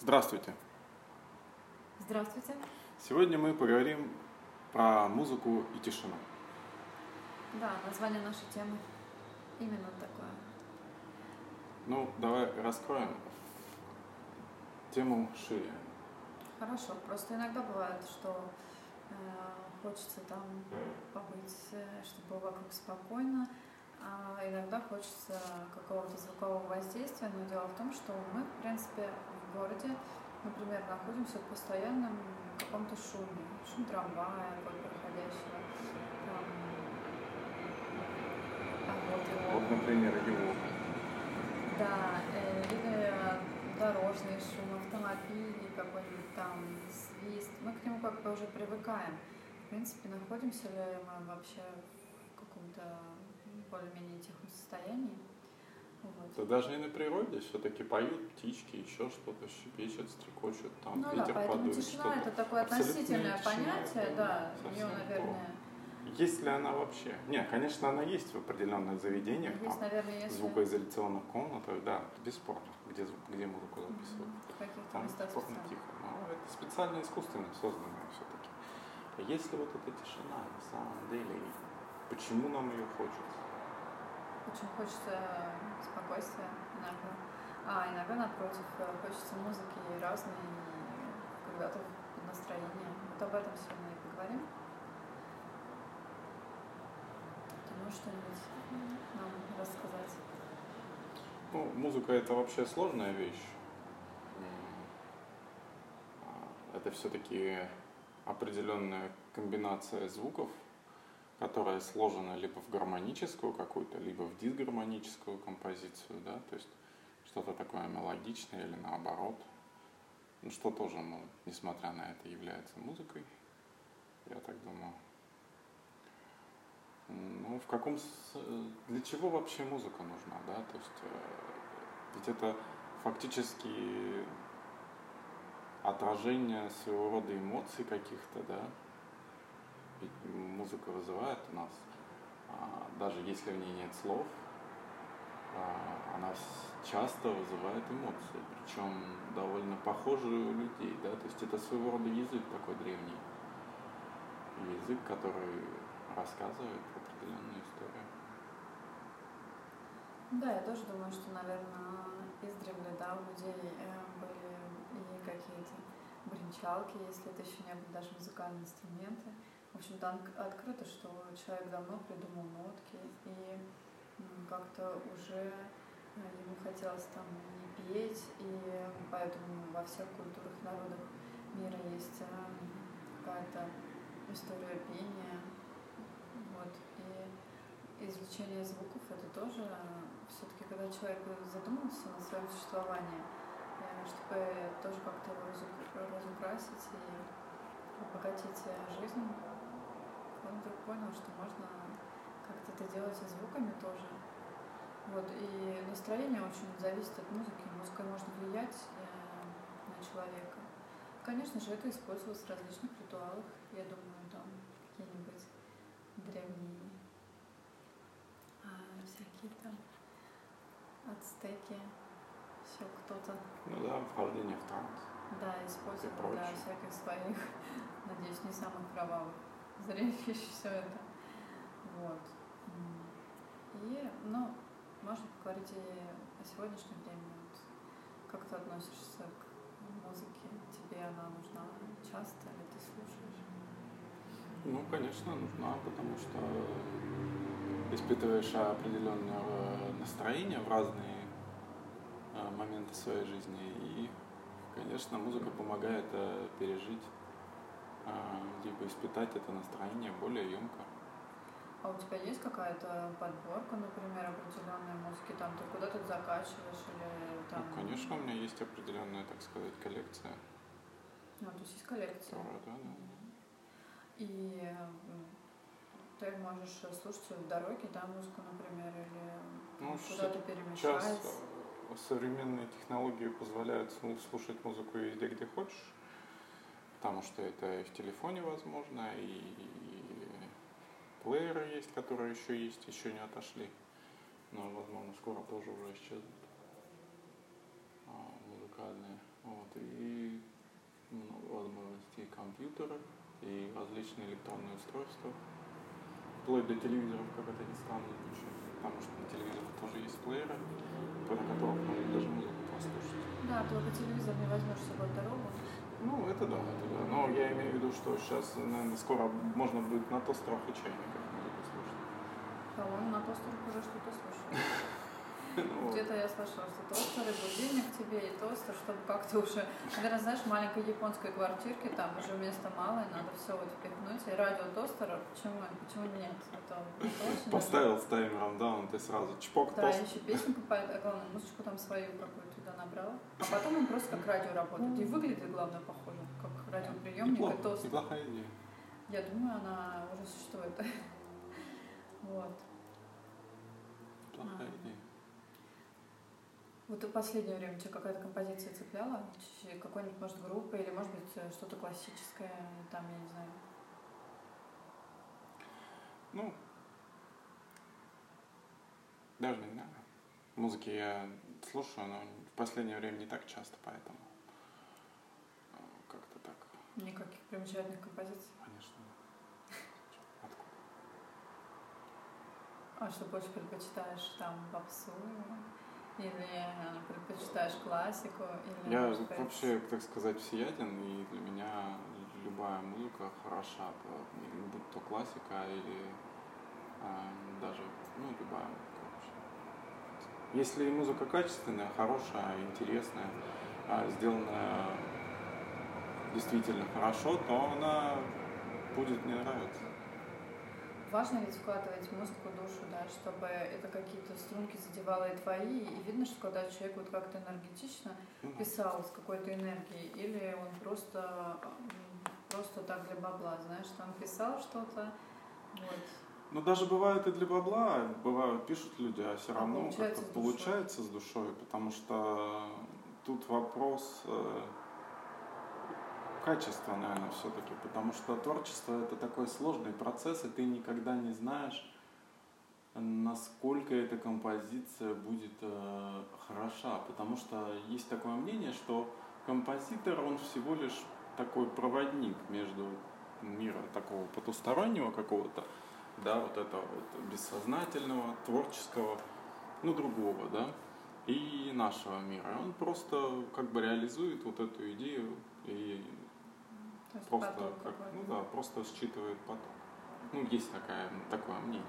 Здравствуйте. Здравствуйте. Сегодня мы поговорим про музыку и тишину. Да, название нашей темы именно такое. Ну, давай раскроем тему шире. Хорошо, просто иногда бывает, что э, хочется там побыть, э, чтобы было вокруг спокойно, а иногда хочется какого-то звукового воздействия, но дело в том, что мы, в принципе, городе, например, находимся в постоянном каком-то шуме, шум трамвая, вот проходящего, там, а вот его. Вот, например, его. Да, э, или дорожный шум, автомобилей, какой-нибудь там свист. Мы к нему как бы уже привыкаем. В принципе, находимся ли мы вообще в каком-то более-менее тихом состоянии? Вот. Да даже не на природе, все-таки поют птички, еще что-то, щебечет, стрекочут, там Ну да, ветер поэтому подует, тишина это такое относительное понятие, да, ее, наверное, Есть ли она вообще? Нет, конечно, она есть в определенных заведениях, есть, там, наверное, если звукоизоляционных комнатах, да, бесспорно, где, звук- где музыку записывают. в каких-то Там местах спорно тихо. Но это специально искусственно созданное все-таки. А Если вот эта тишина на самом деле, почему нам ее хочется? Очень хочется спокойствия иногда. А иногда, напротив, э, хочется музыки разной, и когда-то настроение. Вот об этом сегодня и поговорим. Ты можешь что-нибудь нам рассказать? Ну, музыка это вообще сложная вещь. А, Это все-таки определенная комбинация звуков, которая сложена либо в гармоническую какую-то, либо в дисгармоническую композицию, да, то есть что-то такое мелодичное или наоборот, ну, что тоже, ну, несмотря на это, является музыкой, я так думаю. Ну, в каком... Для чего вообще музыка нужна, да? То есть, э, ведь это фактически отражение своего рода эмоций каких-то, да? Музыка вызывает у нас, а, даже если в ней нет слов, а, она часто вызывает эмоции, причем довольно похожие у людей, да? То есть это своего рода язык такой древний, язык, который рассказывает определенную историю. Да, я тоже думаю, что, наверное, издревле, да, у людей э, были и какие-то бренчалки, если это еще не были даже музыкальные инструменты. В общем, там открыто, что человек давно придумал нотки, и как-то уже э, ему хотелось там не петь, и поэтому во всех культурах народах мира есть э, какая-то история пения. Вот. И извлечение звуков это тоже все-таки, когда человек задумался на своем существовании, э, чтобы тоже как-то его разу- разукрасить и обогатить э, жизнь, он вдруг понял, что можно как-то это делать и звуками тоже. Вот, и настроение очень зависит от музыки. Музыкой можно влиять э, на человека. Конечно же, это использовалось в различных ритуалах. Я думаю, там какие-нибудь древние а, всякие там ацтеки, все кто-то, Ну да, вхождение в транс. да, использовал для прочее. всяких своих, надеюсь, не самых кровавых зрелищ все это. Вот. И, ну, можно поговорить и о сегодняшнем времени. Вот как ты относишься к музыке? Тебе она нужна часто или ты слушаешь? Ну, конечно, нужна, потому что испытываешь определенное настроение в разные э, моменты своей жизни. И, конечно, музыка помогает э, пережить, либо испытать это настроение более емко. А у тебя есть какая-то подборка, например, определенной музыки? Там ты куда-то закачиваешь или там... Ну, конечно, у меня есть определенная, так сказать, коллекция. А, то есть есть коллекция. Да, да, да. И ты можешь слушать в дороге, да, музыку, например, или Ну, куда-то Сейчас перемещаясь. э, современные технологии позволяют слу- слушать музыку везде, где хочешь, потому что это и в телефоне возможно, и плееры есть, которые еще есть, еще не отошли, но, возможно, скоро тоже уже исчезнут а, музыкальные. Вот. и много возможностей компьютера и различные электронные устройства, вплоть до телевизоров, как это ни странно звучит, потому что на телевизорах тоже есть плееры, на которых можно даже музыку послушать. Да, только телевизор не возьмешь с собой дорогу. Ну, это да, это да. Но я имею в виду, что сейчас, наверное, скоро можно будет на тостерах и чайниках музыку слушать. По-моему, на тостерах уже что-то слушаю. Ну, Где-то я слышала, что тостер и будильник тебе, и тостер, чтобы как-то уже, наверное, знаешь, в маленькой японской квартирке, там уже места мало, и надо все вот впихнуть. И радио тостера, почему, почему нет? Это, это Поставил с таймером, да, он ты сразу чпок Да, тост. еще песенку, по- а главное, музычку там свою какую-то набрал. А потом он просто как радио работает. И выглядит, главное, похоже, как радиоприемник и Неплохо, тост. неплохая идея. Я думаю, она уже существует. Вот. Неплохая А. идея. Вот в последнее время тебя какая-то композиция цепляла? Какой-нибудь, может, группы или, может быть, э, что-то классическое, там, я не знаю. Ну, даже не знаю. Музыки я слушаю, но в последнее время не так часто, поэтому э, как-то так, Никаких примечательных композиций. конечно. Откуда? А что больше предпочитаешь, там, попсу? Или э, предпочитаешь классику? Или, Я быть, вообще, так сказать, всеяден, и для меня любая музыка хороша, будь то классика или а, даже, ну, любая музыка. Если музыка качественная, хорошая, интересная, а, сделанная действительно хорошо, то она будет мне нравиться. Важно ведь вкладывать музыку душу, да, чтобы это какие-то струнки задевало и твои, и видно, что когда человек вот как-то энергетично писал с какой-то энергией, или он просто, просто так для бабла, знаешь, там писал что-то, вот. Ну, даже бывает и для бабла, бывают, пишут люди, а все А равно получается как-то с получается с душой, потому что тут вопрос э, качества, наверное, все-таки, потому что творчество это такой сложный процесс, и ты никогда не знаешь, насколько эта композиция будет э, хороша, потому что есть такое мнение, что композитор, он всего лишь такой проводник между мира такого потустороннего какого-то, да, вот этого вот бессознательного, творческого, ну, другого, да, и нашего мира. Он просто как бы реализует вот эту идею и просто как, ну да, просто считывает поток. Ну, есть такая, такое мнение.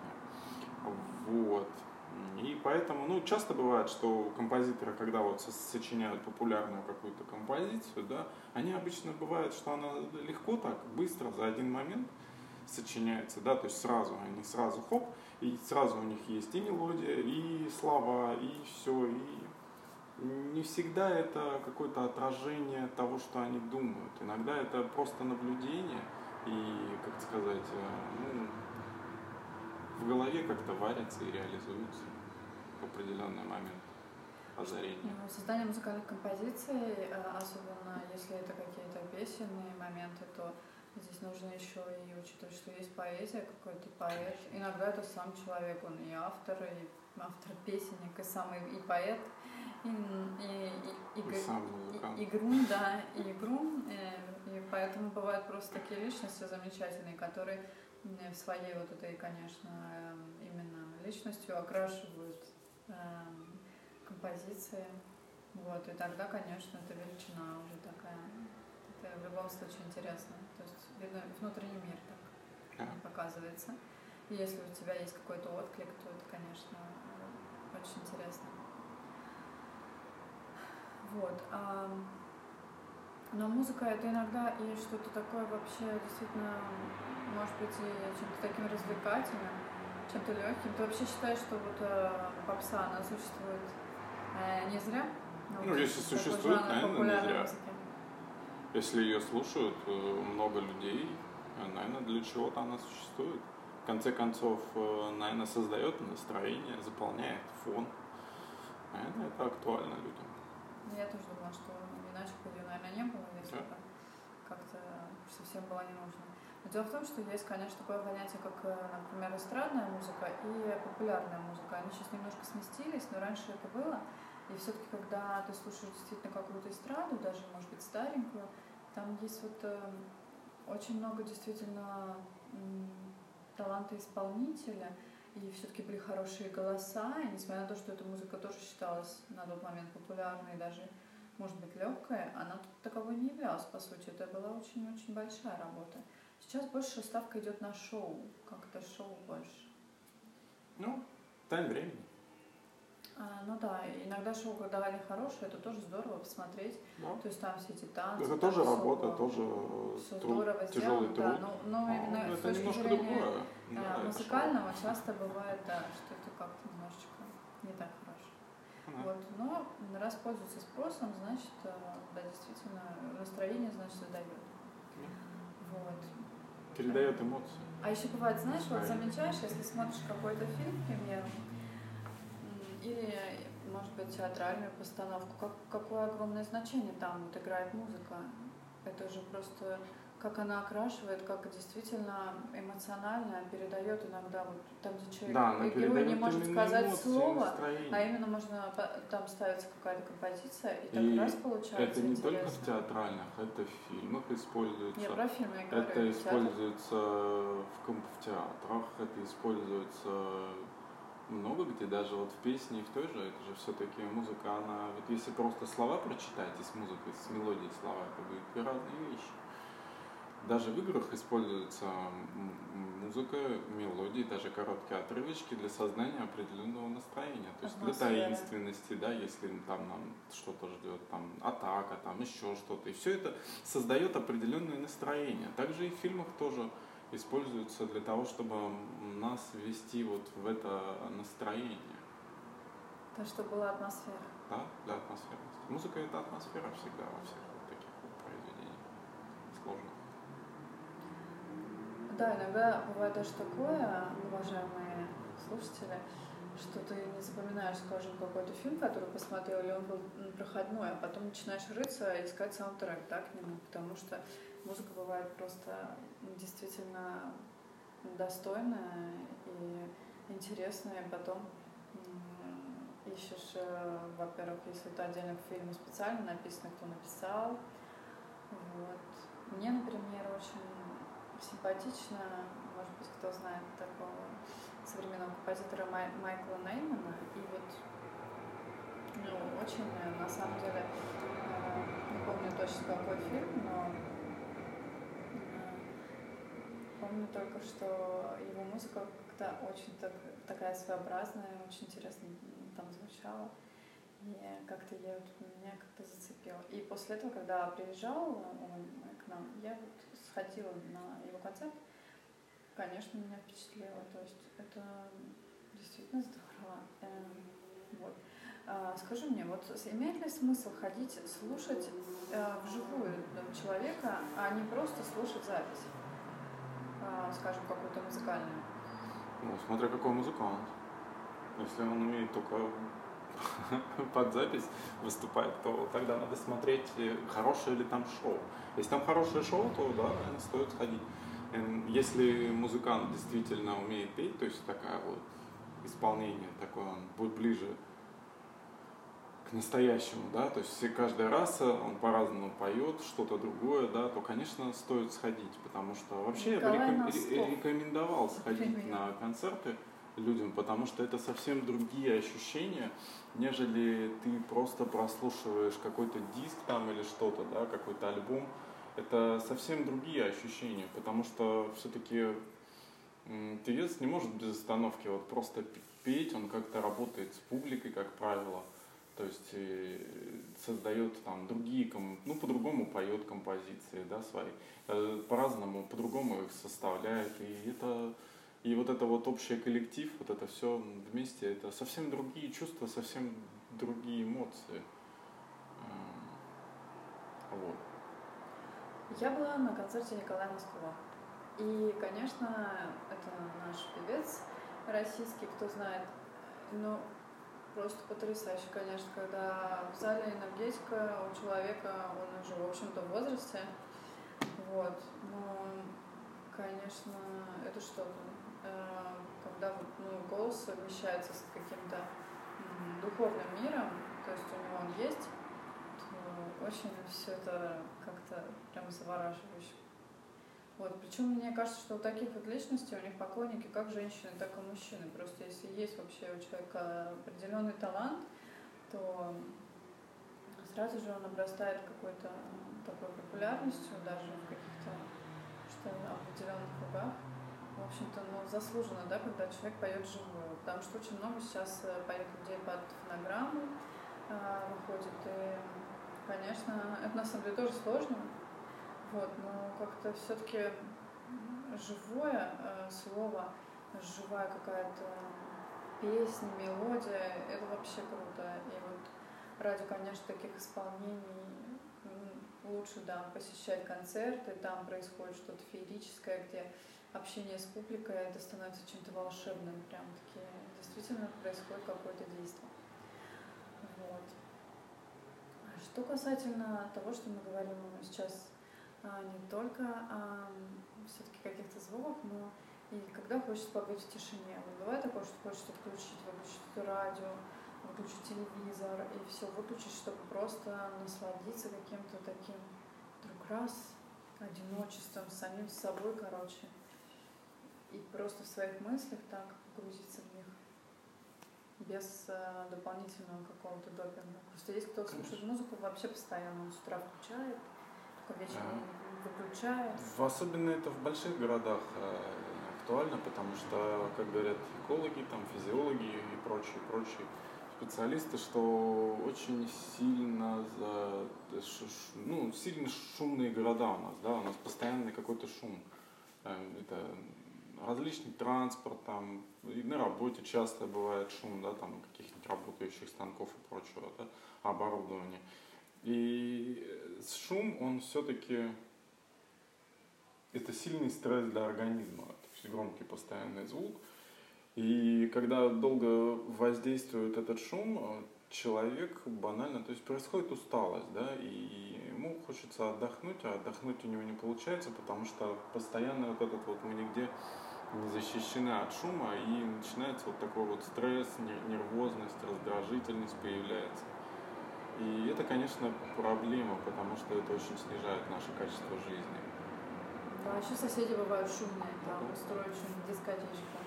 Вот. И поэтому, ну, часто бывает, что композиторы, когда вот со- сочиняют популярную какую-то композицию, да, они обычно бывает, что она легко так, быстро, за один момент сочиняется, да, то есть сразу, они сразу хоп, и сразу у них есть и мелодия, и слова, и все, и не всегда это какое-то отражение того, что они думают. Иногда это просто наблюдение и, как сказать, э, ну, в голове как-то варятся и реализуются в определенный момент озарения. Ну, Создание музыкальных композиций, э, особенно если это какие-то песенные моменты, то здесь нужно еще и учитывать, что есть поэзия, какой-то поэт. Иногда это сам человек, он и автор, и автор песенник, и самый и поэт, и, и, и, и, И сам и, и грум, да, и грум, э, и поэтому бывают просто такие личности замечательные, которые м, в своей вот этой, конечно, эм, именно личностью окрашивают композиции. Вот, и тогда, конечно, это величина уже такая. В любом случае интересно. То есть видно внутренний мир так Да. показывается. И если у тебя есть какой-то отклик, то это, конечно, очень интересно. Вот. а, но музыка это иногда и что-то такое вообще действительно, может быть, и чем-то таким развлекательным, чем-то легким. Ты вообще считаешь, что вот э, попса, она существует э, не зря? Ну, если такой существует, наверное, не зря. музыки. Если ее слушают э, много людей, э, наверное, для чего-то она существует. В конце концов, э, наверное, создает настроение, заполняет фон. Наверное, это актуально людям. Ну, Я тоже думала, что иначе бы ее, наверное, не было, если Да. как-то совсем было не нужно. Но дело в том, что есть, конечно, такое понятие, как, например, эстрадная музыка и популярная музыка. Они сейчас немножко сместились, но раньше это было. И все-таки, когда ты слушаешь действительно какую-то эстраду, даже, может быть, старенькую, там есть вот э, очень много действительно м, таланта исполнителя, и все-таки были хорошие голоса, и несмотря на то, что эта музыка тоже считалась на тот момент популярной, даже, может быть, легкая, она таковой не являлась, по сути. Это была очень-очень большая работа. Сейчас больше ставка идет на шоу, как-то шоу больше. Ну, тайм времени. А, ну да, иногда шоу, когда они хорошие, это тоже здорово посмотреть. Да. То есть там все эти танцы. Это тоже работа, всё- тоже всё труд, здорово тяжелый сделано, труд. да, но, но А, именно ну, с это точки зрения э, Да, это музыкального часто бывает, да, что это как-то немножечко не так хорошо. Да. Вот, но раз пользуется спросом, значит, э, да, действительно, настроение, значит, задает. Вот. Передает эмоции. А еще бывает, знаешь, вот замечаешь, если смотришь какой-то фильм, к примеру, или, может быть, театральную постановку, как, какое огромное значение там вот играет музыка. Это же просто как она окрашивает, как действительно эмоционально передает иногда вот там, где человек, Да, она герой не может сказать эмоции, слово, настроение. а именно можно там ставится какая-то композиция, и так И раз получается Это не только в интересно. театральных, это в фильмах используется. Я про фильмы я говорю. Это используется в, в театрах, это используется много где, даже вот в песне в той же, это же все-таки музыка, она, вот если просто слова прочитать и с музыкой, с мелодией слова, это будут две разные вещи. Даже в играх используется музыка, мелодии, даже короткие отрывочки для создания определенного настроения. То есть для таинственности, да, если там нам что-то ждет, там атака, там еще что-то. И все это создает определенное настроение. Также и в фильмах тоже используется для того, чтобы нас ввести вот в это настроение, То, что была атмосфера. да, для атмосферности. Музыка это атмосфера всегда во всех вот таких вот произведениях сложных. Да, иногда бывает даже такое, уважаемые слушатели, что ты не запоминаешь, скажем, какой-то фильм, который посмотрел, или он был проходной, а потом начинаешь рыться и искать саундтрек, да, к нему, потому что музыка бывает просто действительно достойная и интересная, и потом ищешь, э, во-первых, если это отдельно к фильму специально написано, кто написал, вот. Мне, например, очень симпатично, может быть, кто знает такого современного композитора Май- Майкла Неймана. И вот, ну, очень, э, на самом деле, э, не помню точно какой фильм, но э, помню только, что его музыка как-то очень так, такая своеобразная, очень интересно там звучала. И как-то я вот, меня как-то зацепило. И после этого, когда приезжал он к нам, я вот сходила на его концерт. Конечно, меня впечатлило. То есть это действительно здорово. Эм, Вот. А, Скажи мне, вот имеет ли смысл ходить, слушать э, вживую э, человека, а не просто слушать запись, А, скажем, какую-то музыкальную? Ну, смотря какой музыкант. Если он умеет только под запись выступать, то тогда надо смотреть, э, хорошее ли там шоу. Если там хорошее шоу, то да, стоит сходить. Эм, Если музыкант действительно умеет петь, то есть такая вот исполнение такое, он будет ближе к настоящему, да, то есть раз э, он по-разному поет, что-то другое, да, то, конечно, стоит сходить, потому что вообще я бы Николай реком- рекомендовал сходить Например. на концерты людям, потому что это совсем другие ощущения, нежели ты просто прослушиваешь какой-то диск там или что-то, да, какой-то альбом. Это совсем другие ощущения, потому что все-таки певец не может без остановки вот просто петь, он как-то работает с публикой, как правило. То есть э, создает там другие, ну по-другому поет композиции, да, свои, Э, по-разному, по-другому их составляет, и это и вот это вот общий коллектив, вот это все вместе, это совсем другие чувства, совсем другие эмоции. Эм, Вот. Я была на концерте Николая Москва. И, конечно, это наш певец российский, кто знает. Ну, просто потрясающе, конечно, когда в зале энергетика у человека, он уже, в общем-то, в возрасте. Вот. Но, конечно, это что-то. Э, Когда вот, ну, голос совмещается с каким-то духовным миром, то есть у него он есть, очень все это как-то прям завораживающе. Вот, причем мне кажется, что у таких вот личностей, у них поклонники как женщины, так и мужчины. Просто если есть вообще у человека определенный талант, то сразу же он обрастает какой-то такой популярностью, даже в каких-то что определенных кругах. В общем-то, ну, заслуженно, да, когда человек поет живую. Потому что очень много сейчас э, поет людей под фонограмму э, выходит. И, конечно, это на самом деле тоже сложно. Вот, но как-то все-таки живое э, слово, живая какая-то песня, мелодия, это вообще круто. И вот ради, конечно, таких исполнений лучше, да, посещать концерты, там происходит что-то феерическое, где общение с публикой, это становится чем-то волшебным, прям таки действительно происходит какое-то действие. Вот. Что касательно того, что мы говорим сейчас а, не только о все-таки каких-то звуках, но и когда хочется побыть в тишине. Вот бывает такое, что хочется включить, выключить радио, выключить телевизор и все выключить, чтобы просто насладиться каким-то таким вдруг раз одиночеством, самим собой, короче. И просто в своих мыслях так погрузиться в них без э, дополнительного какого-то допинга. Просто есть кто слушает музыку вообще постоянно, он с утра включает, только вечером да. выключает. Особенно это в больших городах э, актуально, потому что, как говорят экологи, там, физиологи и прочие, прочие специалисты, что очень сильно за, ну, сильно шумные города у нас, да, у нас постоянный какой-то шум. Э, это различный транспорт, там, и на работе часто бывает шум, да, там, каких-нибудь работающих станков и прочего, да, оборудования. И шум, он все-таки, это сильный стресс для организма, то есть громкий постоянный звук. И когда долго воздействует этот шум, э, человек банально, то есть происходит усталость, да, и ему хочется отдохнуть, а отдохнуть у него не получается, потому что постоянно вот этот вот мы нигде не защищена от шума, и начинается вот такой вот стресс, нервозность, раздражительность появляется. И это, конечно, проблема, потому что это очень снижает наше качество жизни. Да, еще соседи бывают шумные, там устроят шум, дискотечку.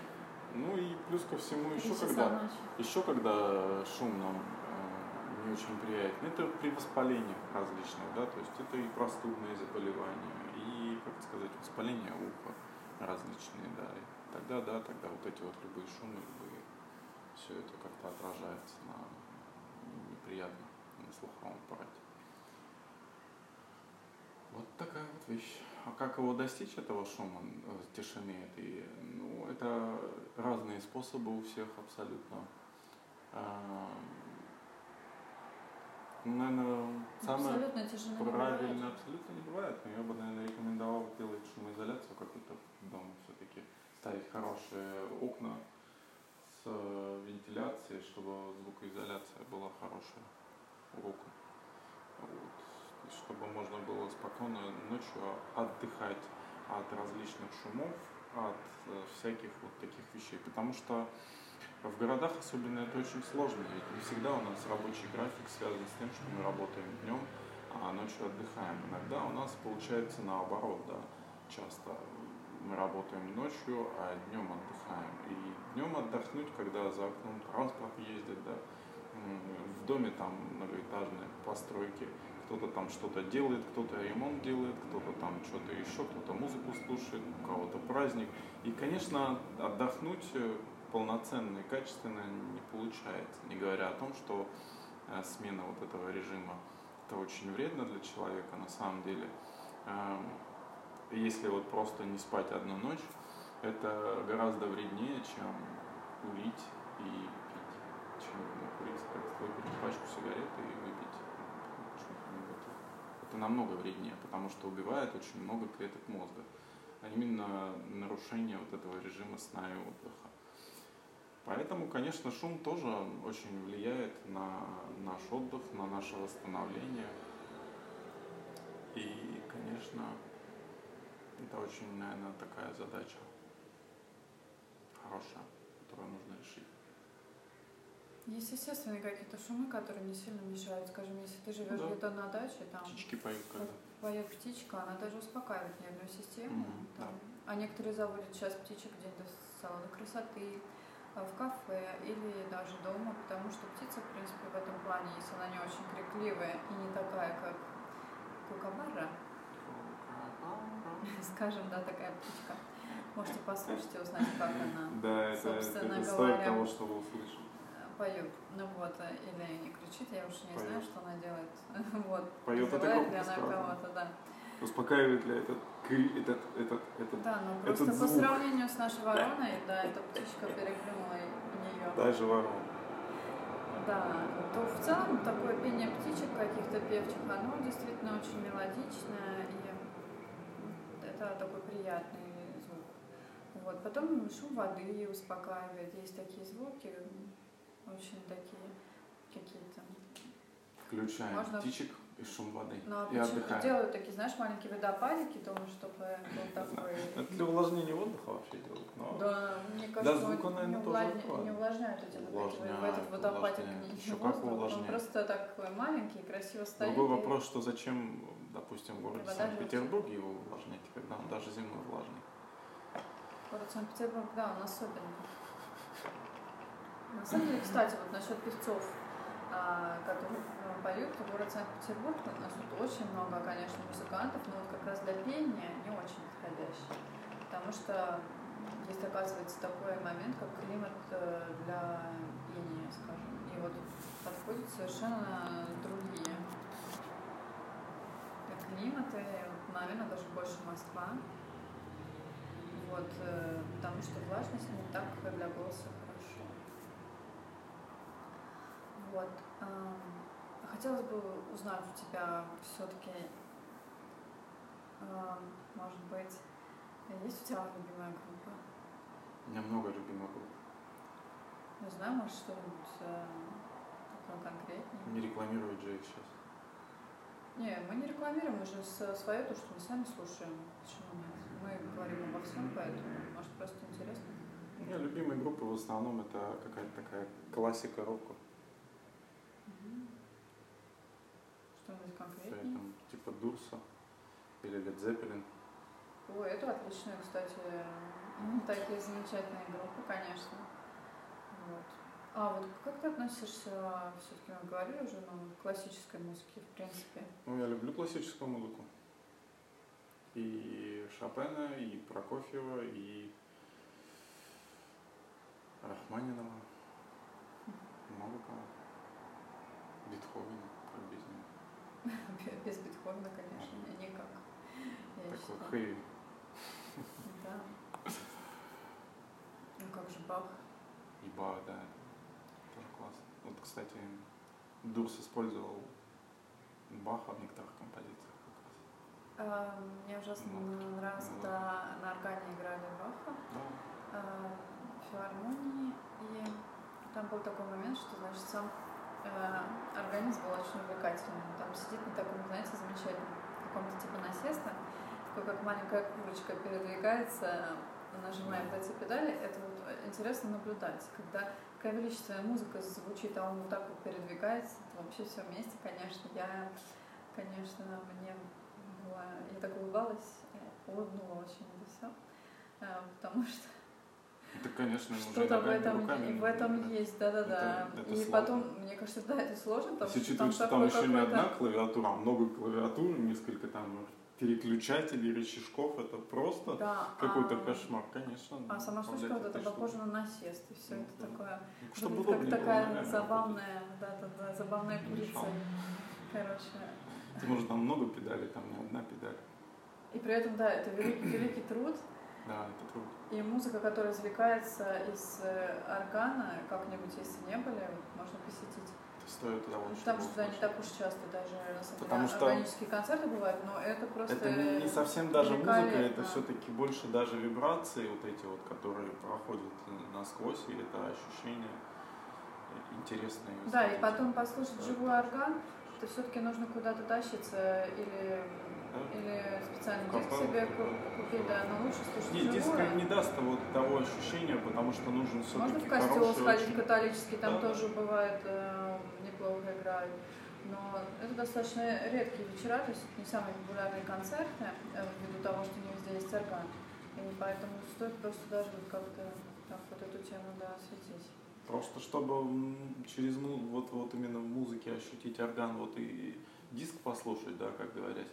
Ну и плюс ко всему еще когда, еще когда шум нам э, не очень приятен, это при воспалениях различных, да, то есть это и простудные заболевания, и, как сказать, воспаление уха различные, да. И тогда, да, тогда вот эти вот любые шумы, любые, все это как-то отражается на неприятно на слуховом аппарате. Вот такая вот вещь. А как его достичь, этого шума, э, тишины этой? Ну, это разные способы у всех абсолютно. Наверное, самое абсолютно правильно абсолютно не бывает, но я бы, наверное, рекомендовал делать шумоизоляцию какую-то дома все-таки, ставить хорошие окна с вентиляцией, чтобы звукоизоляция была хорошая у окон. Вот. Чтобы можно было спокойно ночью отдыхать от различных шумов, от всяких вот таких вещей. Потому что в городах особенно это очень сложно, ведь не всегда у нас рабочий график связан с тем, что мы работаем днем, а ночью отдыхаем. Иногда у нас получается наоборот, да, часто мы работаем ночью, а днем отдыхаем. И днем отдохнуть, когда за окном транспорт ездит, да, в доме там многоэтажные постройки, кто-то там что-то делает, кто-то ремонт делает, кто-то там что-то еще, кто-то музыку слушает, у кого-то праздник. И, конечно, отдохнуть э, полноценно и качественно не получается, не говоря о том, что э, смена вот этого режима это очень вредно для человека на самом деле. Эм, если вот просто не спать одну ночь, это гораздо вреднее, чем курить и пить. Чем ну, курить, как выкурить пачку сигарет и выпить Это намного вреднее, потому что убивает очень много клеток мозга. А именно нарушение вот этого режима сна и отдыха. Поэтому, конечно, шум тоже очень влияет на наш отдых, на наше восстановление. И, конечно, это очень, наверное, такая задача хорошая, которую нужно решить. Есть естественные какие-то шумы, которые не сильно мешают. Скажем, если ты живешь Да. где-то на даче, там Птички поют когда. поет птичка, она даже успокаивает нервную систему. Мгм, Там. А некоторые заводят сейчас птичек где-то в салоны красоты, в кафе или даже дома, потому что птица, в принципе, в этом плане, если она не очень крикливая и не такая, как кукабара, скажем, да, такая птичка, можете послушать и узнать, как она Да, это, Собственно это стоит говоря. того, чтобы услышать. э, поет. Ну вот, э, или не кричит, я уж не знаю, Поет. что она делает. Вот. Поет, это ли она кого-то, да. Успокаивает ли этот, этот, этот, этот Да, но Этот просто по звук. сравнению с нашей вороной, да, эта птичка переплюнула нее. даже ворон. Да, то в целом такое пение птичек каких-то певчих, оно действительно очень мелодичное, и это такой приятный звук. Вот. Потом шум воды успокаивает, есть такие звуки, очень такие какие-то. Включаем Можно- птичек и шум воды. Ну, а и почему отдыхаем. делают такие, знаешь, маленькие водопадики, думаю, чтобы был такой... Это для увлажнения воздуха вообще делают. Но Да, мне кажется, звука, он наверное, не, тоже не увлажняют эти эти- в этот водопадик не как воздух, он просто такой маленький, красиво стоит. другой и- вопрос, что зачем, допустим, в городе Санкт-Петербурге его увлажнять, когда он даже зимой влажный. Город Санкт-Петербург, да, он особенный. На самом деле, кстати, вот насчет певцов, которые а, поют, то город Санкт-Петербург, у нас тут очень много, конечно, музыкантов, но вот как раз для пения не очень подходящий. Потому что есть, оказывается, такой момент, как климат э, для пения, скажем. И вот подходят совершенно другие климаты, наверное, даже больше Москва. Вот, э, потому что влажность не так для голоса хорошо. Вот. эм, Хотелось бы узнать у тебя все-таки, может быть, есть у тебя любимая группа? У меня много любимых групп. Не знаю, может, что-нибудь э, такое конкретнее? Не рекламировать же их сейчас. Не, мы не рекламируем, мы же свое то, что мы сами слушаем. Почему нет? Мы говорим обо всем, поэтому, может, просто интересно. У меня любимые группы в основном это какая-то такая классика рока. Что-нибудь конкретнее? Поэтому, типа Дурса или Zeppelin. Ой, это отличные, кстати, такие замечательные группы, конечно. Вот. А вот как ты относишься, все-таки мы говорили уже, ну, к классической музыке, в принципе? Ну, я люблю классическую музыку. И Шопена, и Прокофьева, и Рахманинова. Много кого. Бетховена, как без него. Без Бетховена, конечно, не- никак. Я Такой считаю. хэви. Да. Ну как же Бах? И Бах, да. Тоже классно. Вот, кстати, Дурс использовал Баха в некоторых композициях. А, Мне ужасно Ну, нравилось, ну, когда на органе играли Баха. Да. э, филармонии, и там был такой момент, что, значит, сам э, организм был очень увлекательным. Там сидит на таком, знаете, замечательном каком-то типа насеста, такой как маленькая курочка передвигается, нажимая вот эти педали. Это вот интересно наблюдать, когда такая величественная музыка звучит, а он вот так вот передвигается, это вообще все вместе, конечно. Я, конечно, мне было, я так улыбалась, улыбнула очень это все, потому что Это, конечно, что-то в этом, руками и в этом да. есть, да-да-да. Это- это И сложно. потом, мне кажется, да, это сложно, потому Если что учитывать, что там еще не одна клавиатура, а много клавиатур, несколько там переключателей, рычажков, это просто Да, какой-то а- кошмар, конечно. А сама управлять штучка вот это похоже на насест, и все Ну, это да. такое, Ну, Чтобы выглядит удобнее как такая ногами забавная, да-да-да, забавная Не курица. мешало. Короче. Потому что там много педалей, там не одна педаль. И при этом, да, это великий, великий труд, Да, это трудно. и музыка, которая извлекается из э, органа, как-нибудь, если не были, можно посетить. Это стоит того, Ну, Потому что да, не так уж часто даже на самом Потому деле что- органические концерты бывают, но это просто Это не, не совсем даже музыка, это все-таки больше даже вибрации вот эти вот, которые проходят насквозь, и это ощущение интересное. Да, и потом послушать живой орган, то все-таки нужно куда-то тащиться или? Или специальный диск себе ку- купить, да, но лучше слушать Не, диск не даст того, того ощущения, потому что нужен Можно все-таки в костел сходить очень- католический, там Да. тоже бывает э, неплохо играют. Но это достаточно редкие вечера, то есть не самые популярные концерты, э, ввиду того, что не везде есть орган. И поэтому стоит просто даже вот как-то так вот эту тему да, осветить. Просто чтобы через му- вот, вот именно в музыке ощутить орган, вот и диск послушать, да, как говорят.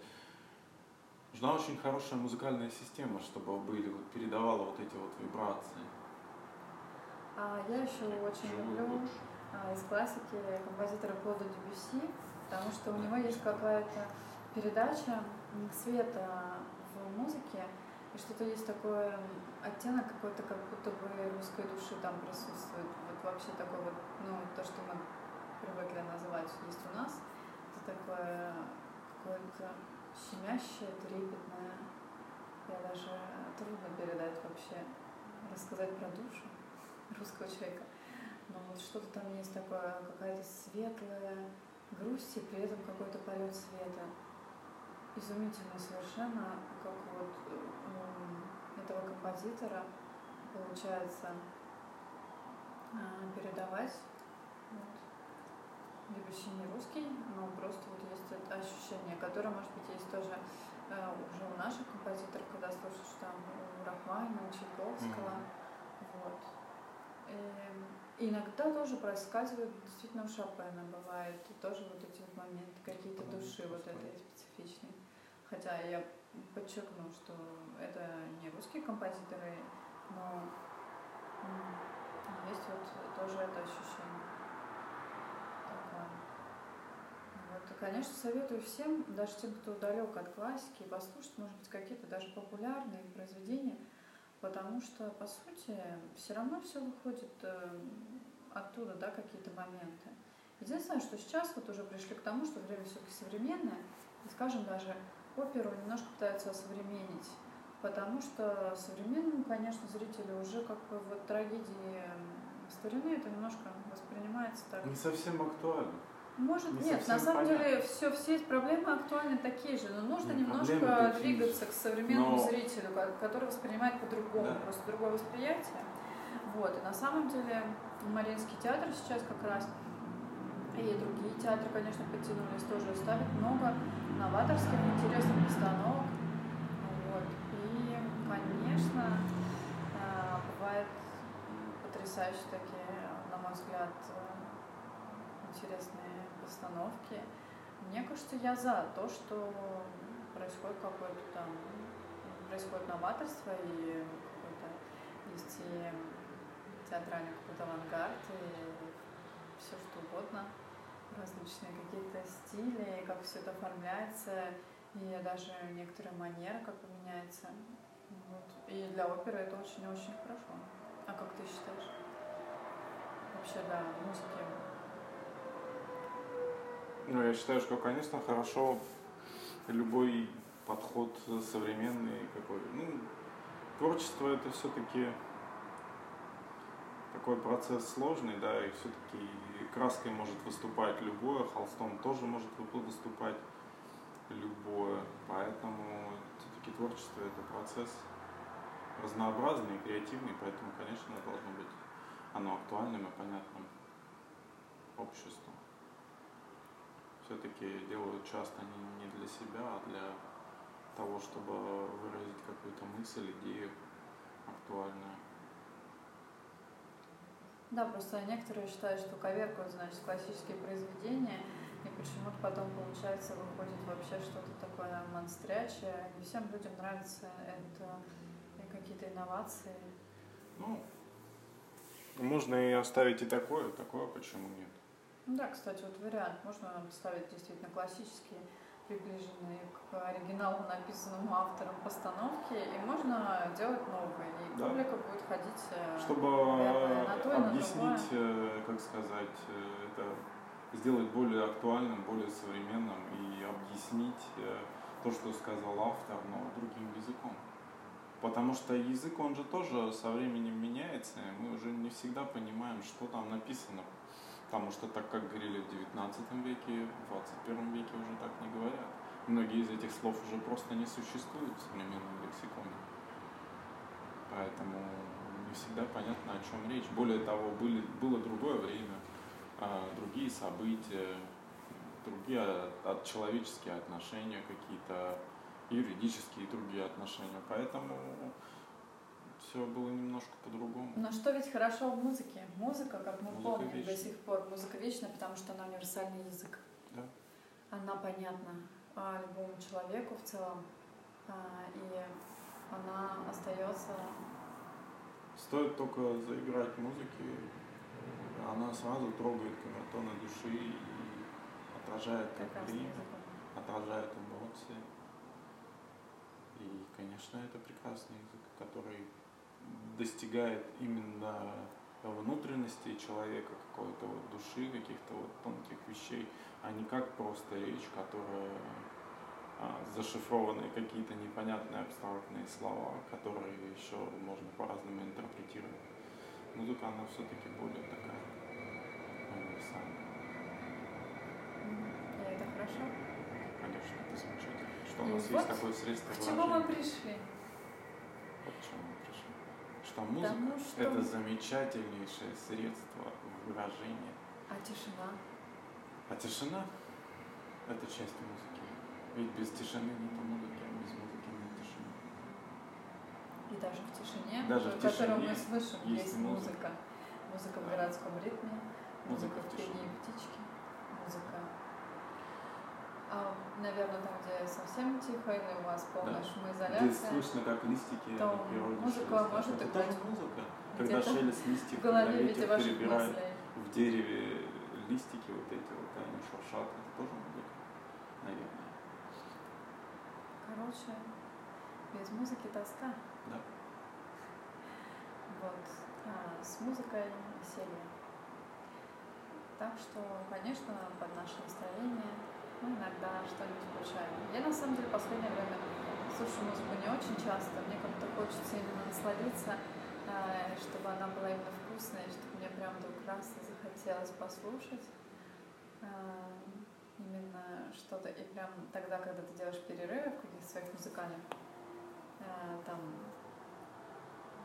Нужна очень хорошая музыкальная система, чтобы были, вот, передавала вот эти вот вибрации. А я еще очень Живую люблю лучше. а, из классики композитора Клода Дебюсси, потому что у него есть какая-то передача света в музыке, и что-то есть такой оттенок какой-то, как будто бы русской души там присутствует. Вот вообще такой вот, ну, то, что мы привыкли называть есть у нас, это такое какое-то щемящее, трепетное. Я даже трудно передать вообще, рассказать про душу русского человека. Но вот что-то там есть такое, какая-то светлая грусть и при этом какой-то полет света. Изумительно совершенно, как вот м, этого композитора получается а, передавать. Вот. Дебюсси не русский, но просто вот есть это ощущение, которое, может быть, есть тоже э, уже у наших композиторов, когда слушаешь там у Рахманина, у Чайковского. Вот. Эм, И иногда тоже проскальзывает действительно у Шопена бывает тоже вот эти вот моменты какие-то Ну, души вот этой специфичной. Хотя я подчеркну, что это не русские композиторы, но м, есть вот тоже это ощущение. Такое. Вот, и, конечно, советую всем, даже тем, кто далек от классики, послушать, может быть, какие-то даже популярные произведения, потому что, по сути, все равно все выходит э, оттуда, да, какие-то моменты. Единственное, что сейчас вот уже пришли к тому, что время все-таки современное, и, скажем, даже оперу немножко пытаются осовременить, потому что современному, конечно, зрителю уже как бы вот трагедии старины это немножко воспринимается так. Не совсем актуально. Может, Не нет, на самом понятно. деле все, все проблемы актуальны такие же, но нужно Не, немножко двигаться к современному Но- зрителю, ко- который воспринимает по-другому, Да. просто другое восприятие. Вот, и на самом деле Мариинский театр сейчас как раз, и другие театры, конечно, подтянулись, тоже ставят много новаторских, интересных постановок. Вот. И, конечно, а, бывает потрясающие такие, на мой взгляд, э, интересные постановки. Мне кажется, я за то, что происходит какое-то там, происходит новаторство и какой-то есть и театральный какой-то авангард и все что угодно, различные какие-то стили, как все это оформляется, и даже некоторые манеры как бы меняются. Вот. И для оперы это очень-очень хорошо. А как ты считаешь? Вообще для музыки Ну, я считаю, что, конечно, хорошо любой подход современный какой. Ну, творчество это все-таки такой процесс сложный, да, и все-таки краской может выступать любое, холстом тоже может вы- выступать любое. Поэтому все-таки творчество это процесс разнообразный, креативный, поэтому, конечно, должно быть оно актуальным и понятным обществу. Все-таки делают часто не, не для себя, а для того, чтобы выразить какую-то мысль, идею актуальную. Да, просто некоторые считают, что коверкают, значит, классические произведения, и почему-то потом, получается, выходит вообще что-то такое монстрячее. Не всем людям нравится это и какие-то инновации. Ну, можно и оставить и такое, такое почему нет. Ну да, кстати, вот вариант. Можно ставить действительно классические, приближенные к оригиналу, написанному автором постановки, и можно делать новые. И Да. публика будет ходить э, Чтобы наверное, на то на объяснить, другое. э, как сказать, э, это сделать более актуальным, более современным и объяснить то, что сказал автор, но другим языком. Потому что язык, он же тоже со временем меняется, и мы уже не всегда понимаем, что там написано. Потому что так, как говорили в 19 веке, в 21 веке уже так не говорят. Многие из этих слов уже просто не существуют в современном лексиконе. Поэтому не всегда понятно, о чем речь. Более того, были, было другое время, а, другие события, другие от, человеческие отношения какие-то, юридические другие отношения. Поэтому все было немножко по-другому. Но что ведь хорошо в музыке? Музыка, как мы музыка помним вечна. до сих пор, музыка вечна, потому что она универсальный язык. Да. Она понятна а, любому человеку в целом, а, и она остается. Стоит только заиграть музыки, она сразу трогает камертоны души и отражает как время, отражает эмоции. И, конечно, это прекрасный язык, который достигает именно внутренности человека, какой-то вот души, каких-то вот тонких вещей, а не как просто речь, которая а, зашифрованные какие-то непонятные абстрактные слова, которые еще можно по-разному интерпретировать. Музыка, она все-таки более такая универсальная. И это хорошо? Конечно, это замечательно. Что у нас вот есть такое средство К чему мы пришли? Вот к чему мы пришли. Что музыка Потому что... это замечательнейшее средство выражения. А тишина? А тишина это часть музыки. Ведь без тишины нет музыки, а без музыки нет тишины. И даже в тишине, даже в которую мы слышим, есть, есть музыка. Музыка в городском ритме, музыка, музыка в пении птички, музыка наверное, там, где совсем тихо или у вас полная да. шумоизоляция. Где слышно, как листики то на природе музыка шелестят. может Это тоже музыка. Когда шелест листьев, когда ветер перебирает в дереве листики вот эти вот, они шуршат, это тоже музыка, наверное. Короче, без музыки тоска. Да. Вот. А, с музыкой веселье. Так что, конечно, под наше настроение мы иногда что-нибудь включаем. Я на самом деле в последнее время слушаю музыку не очень часто. Мне как-то хочется именно насладиться, э, чтобы она была именно вкусная, чтобы мне прям вдруг раз захотелось послушать э, именно что-то. И прям тогда, когда ты делаешь перерывы в каких-то своих музыкальных э, там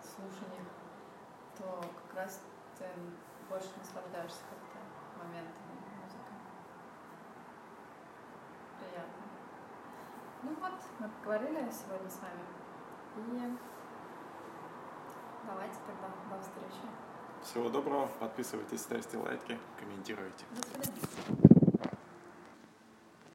слушаниях, то как раз ты больше наслаждаешься как-то моментом. Приятно. Ну вот, мы поговорили сегодня с вами. И давайте тогда до встречи. Всего доброго. Подписывайтесь, ставьте лайки, комментируйте. До свидания.